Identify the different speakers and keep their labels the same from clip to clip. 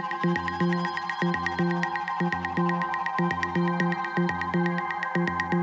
Speaker 1: thank you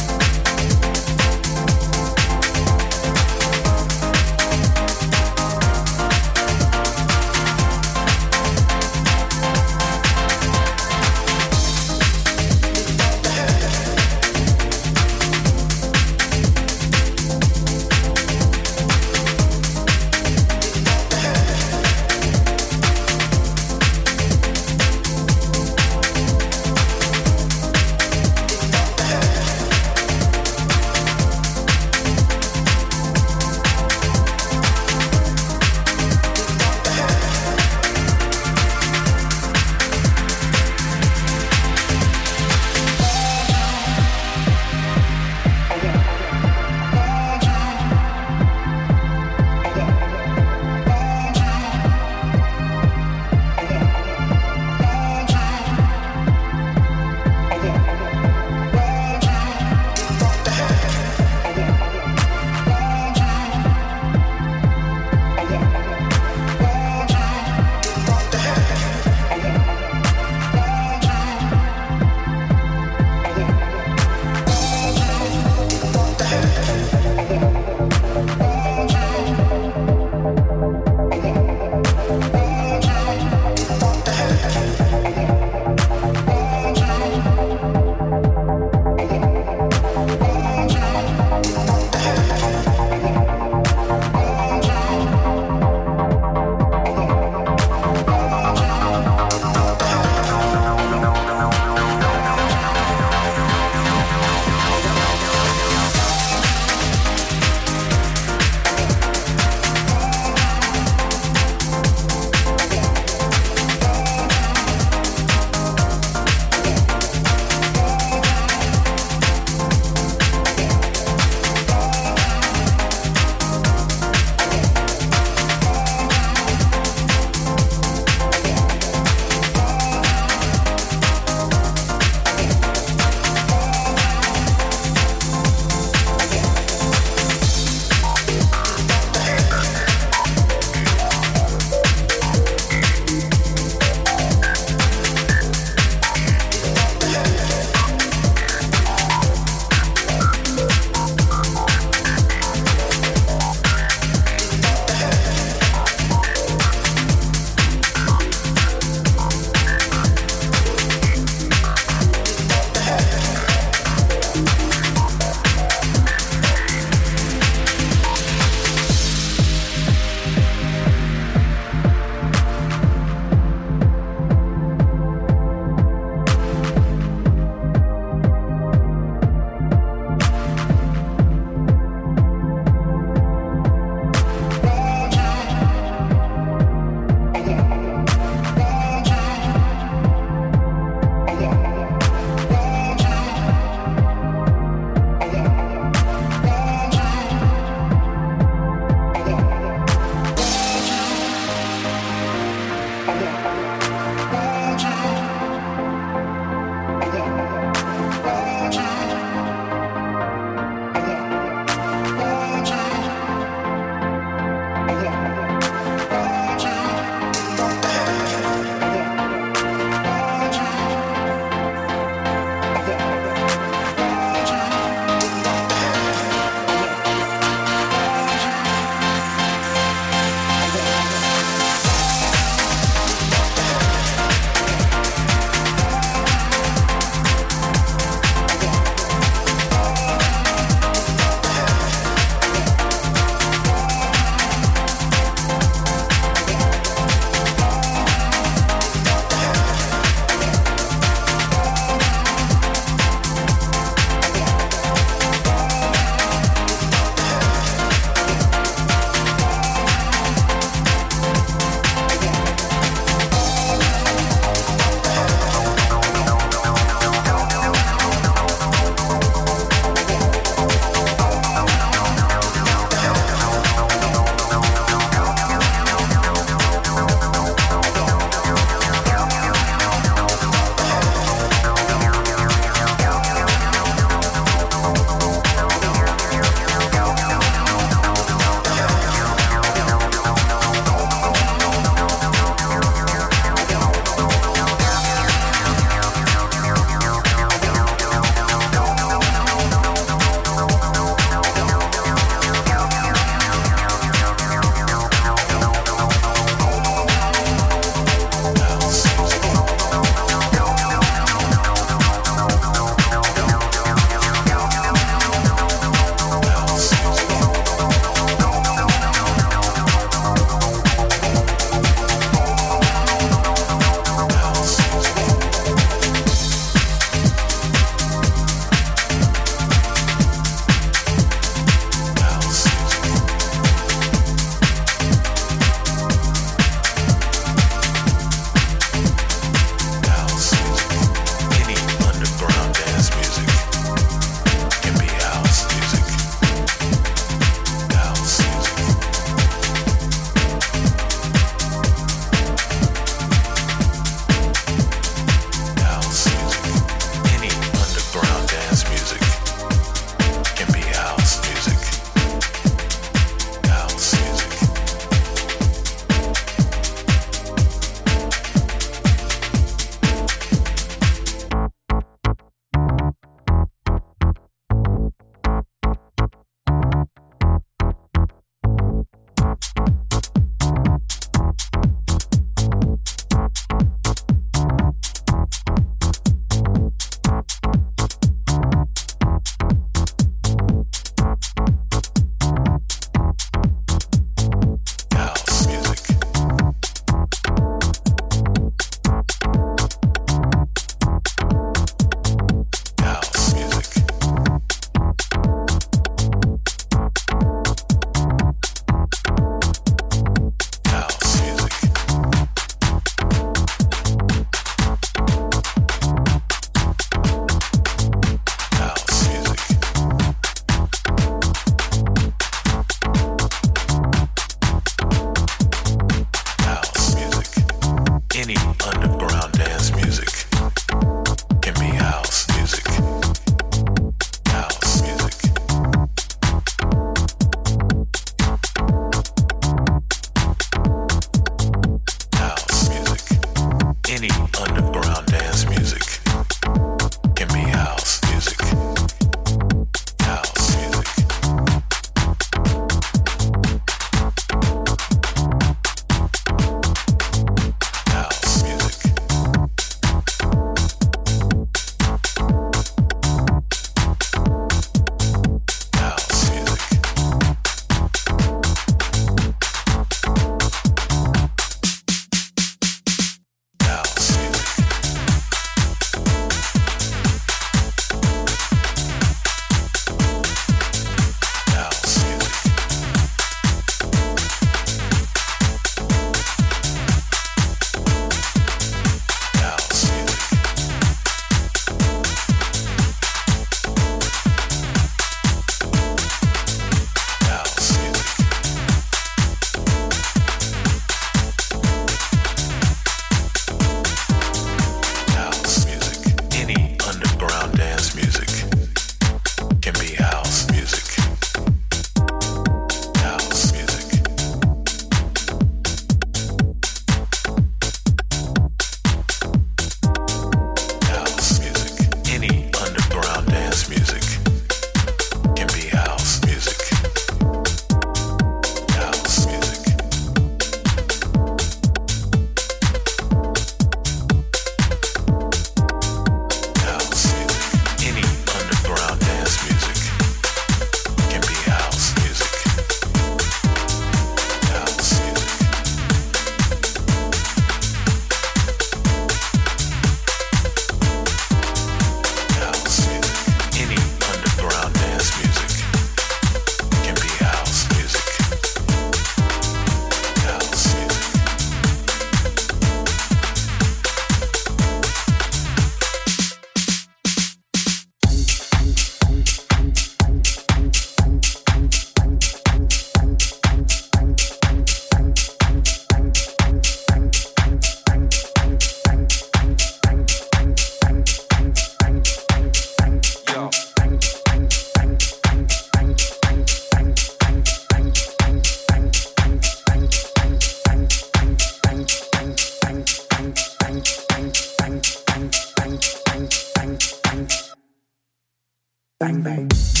Speaker 1: Bang, bang.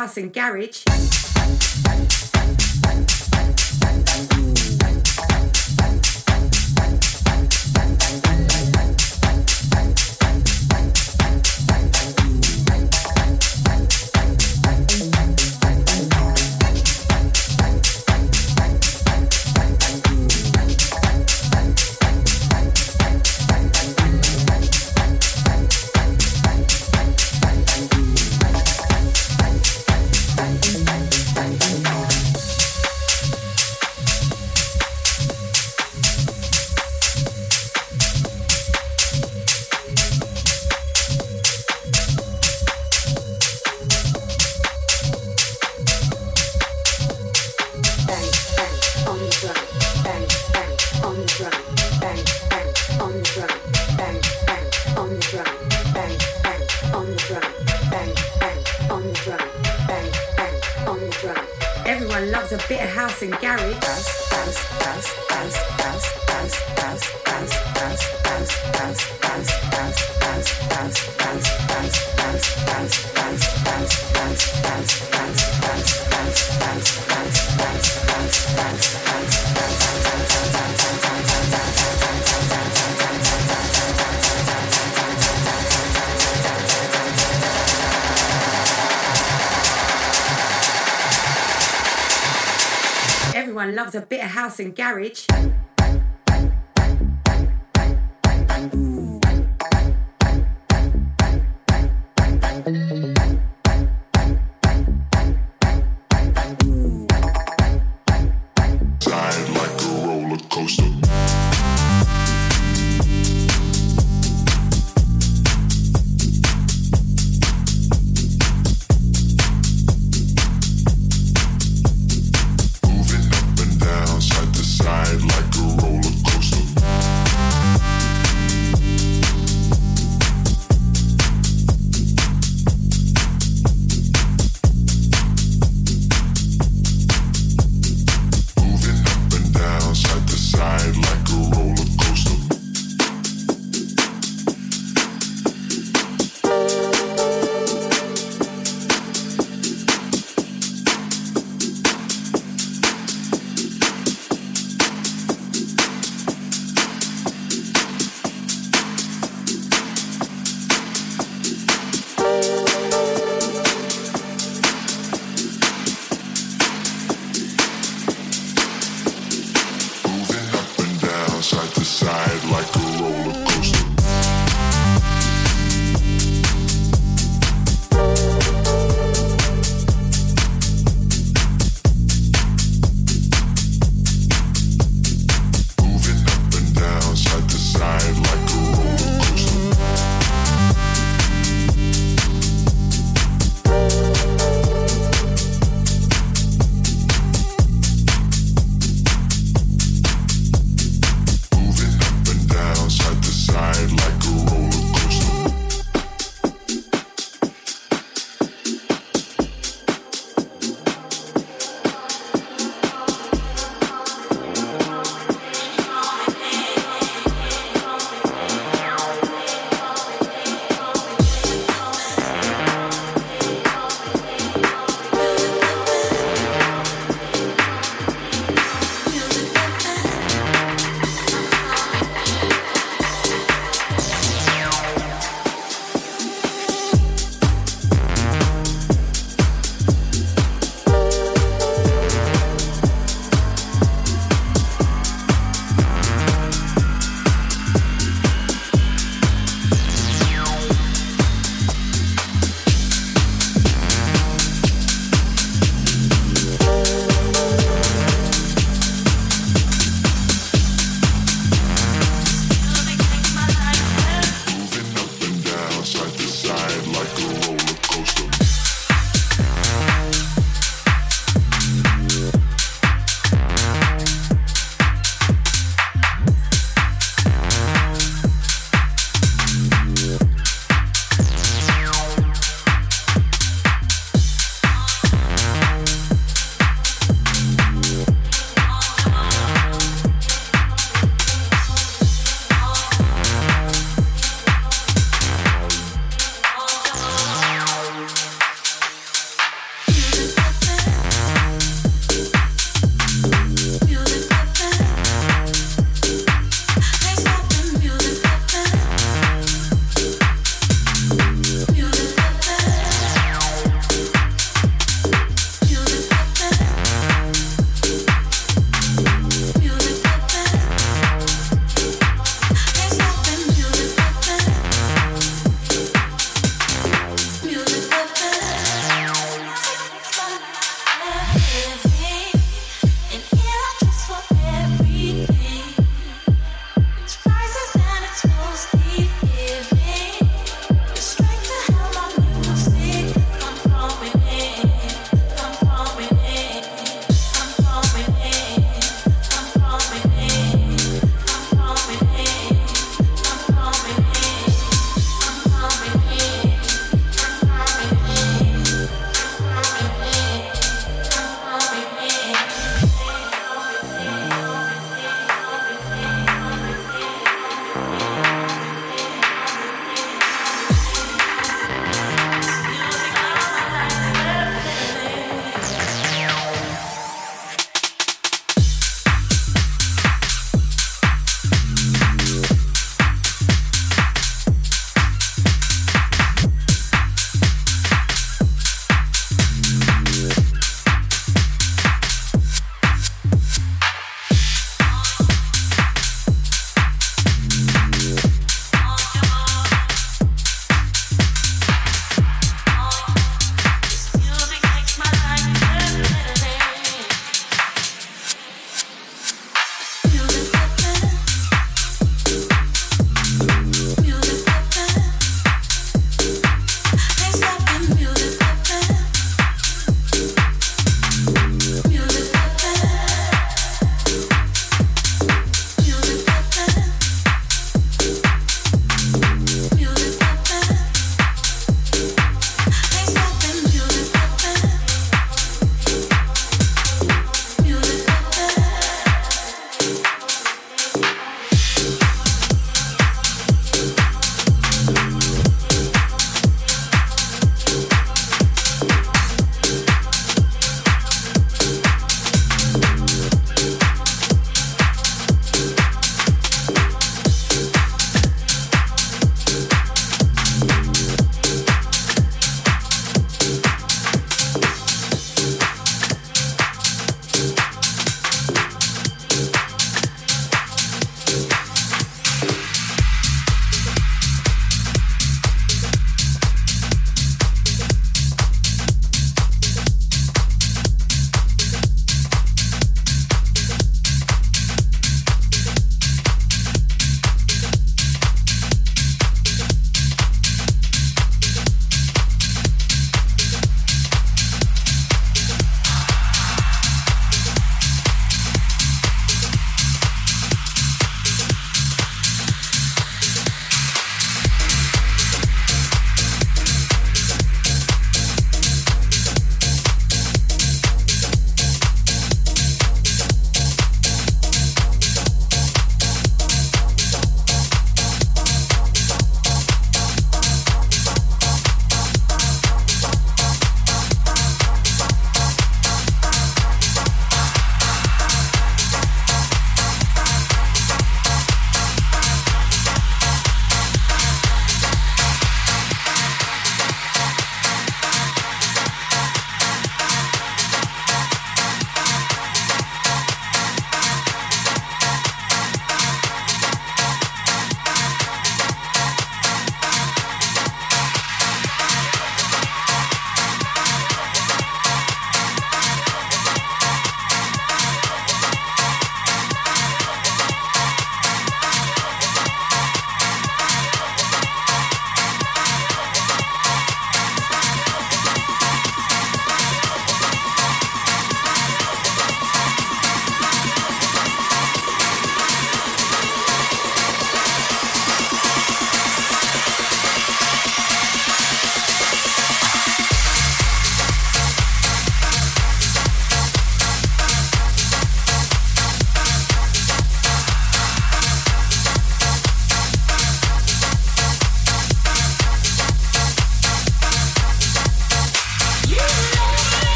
Speaker 1: house and garage. loves a bit of house and garage.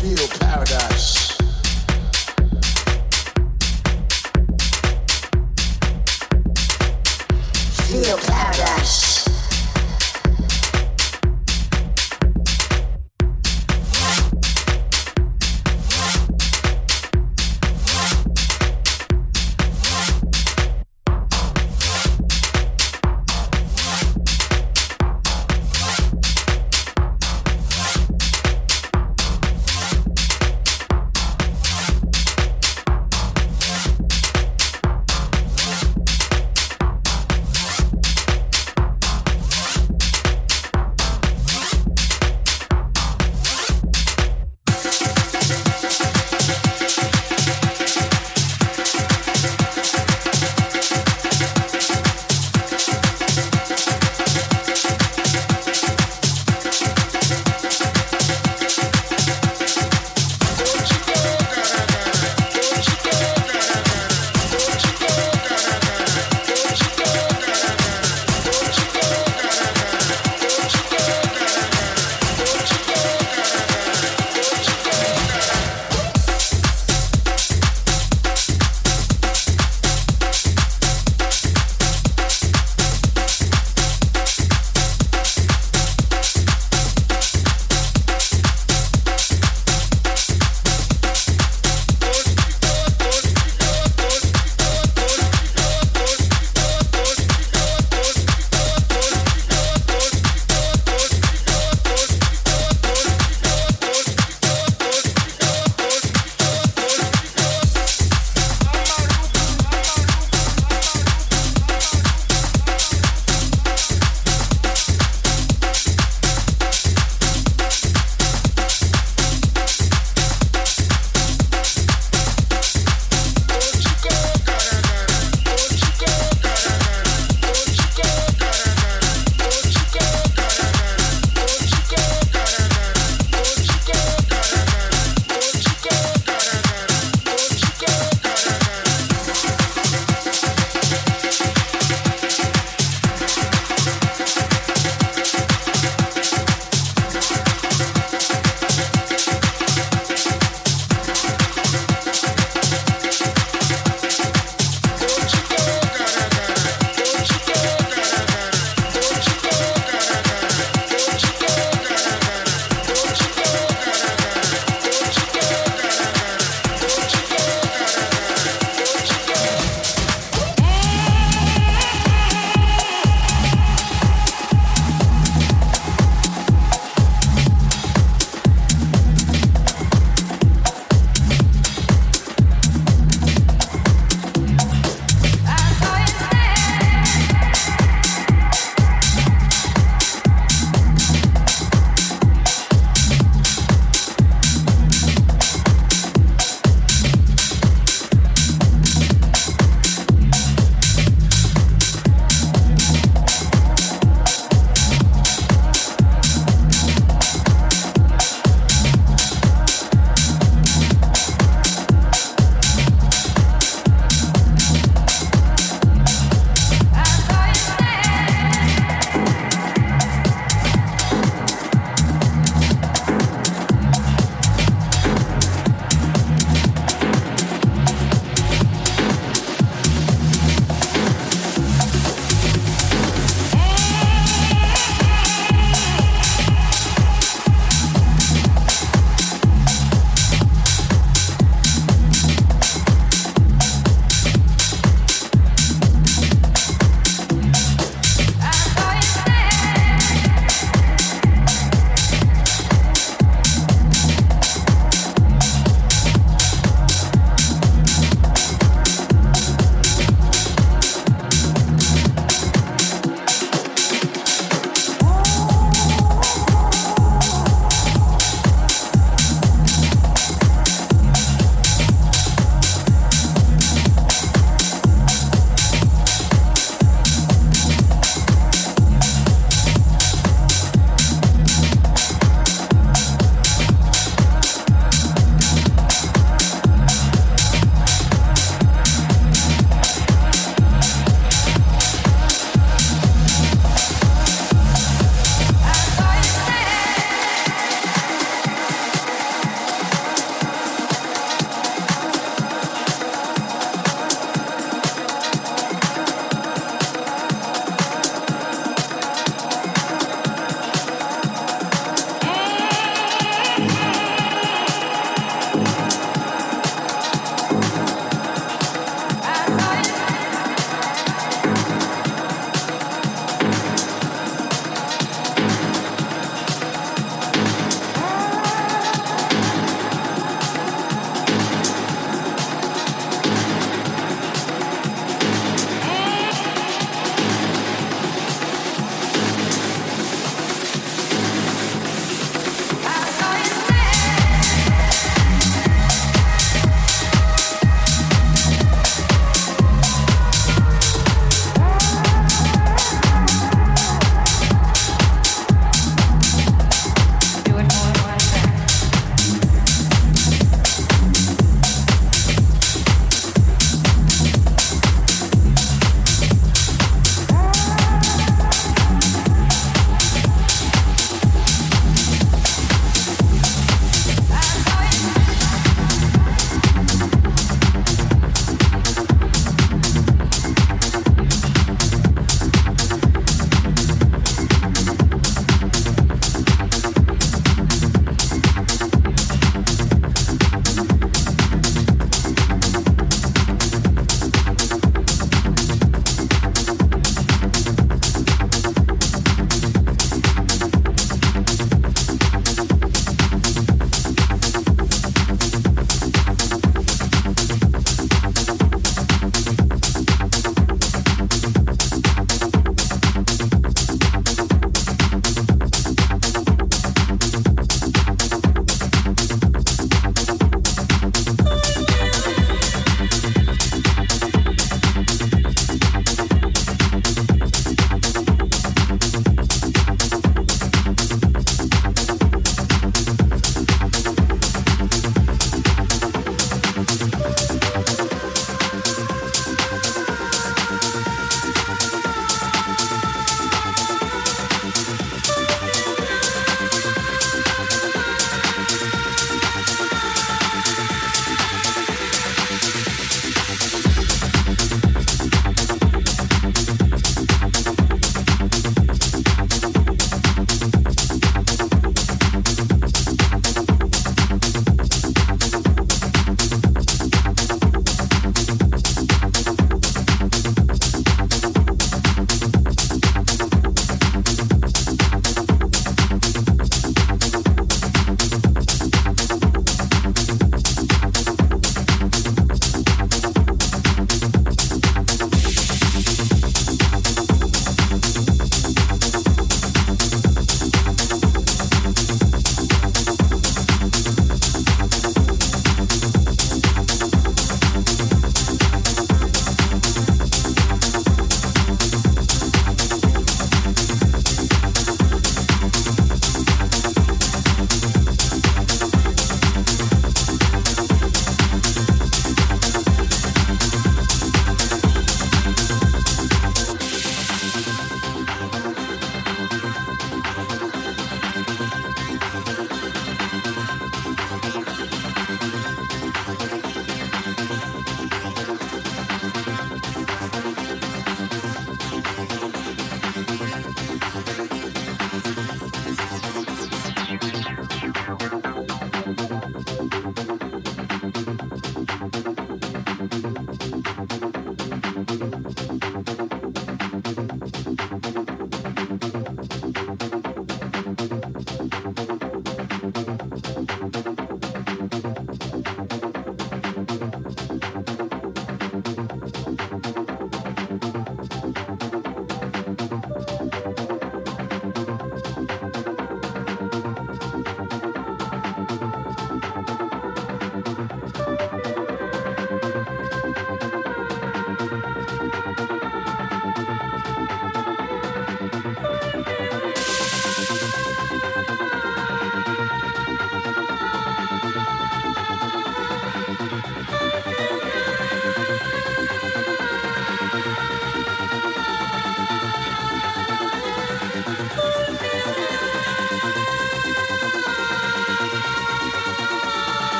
Speaker 2: Feel paradise.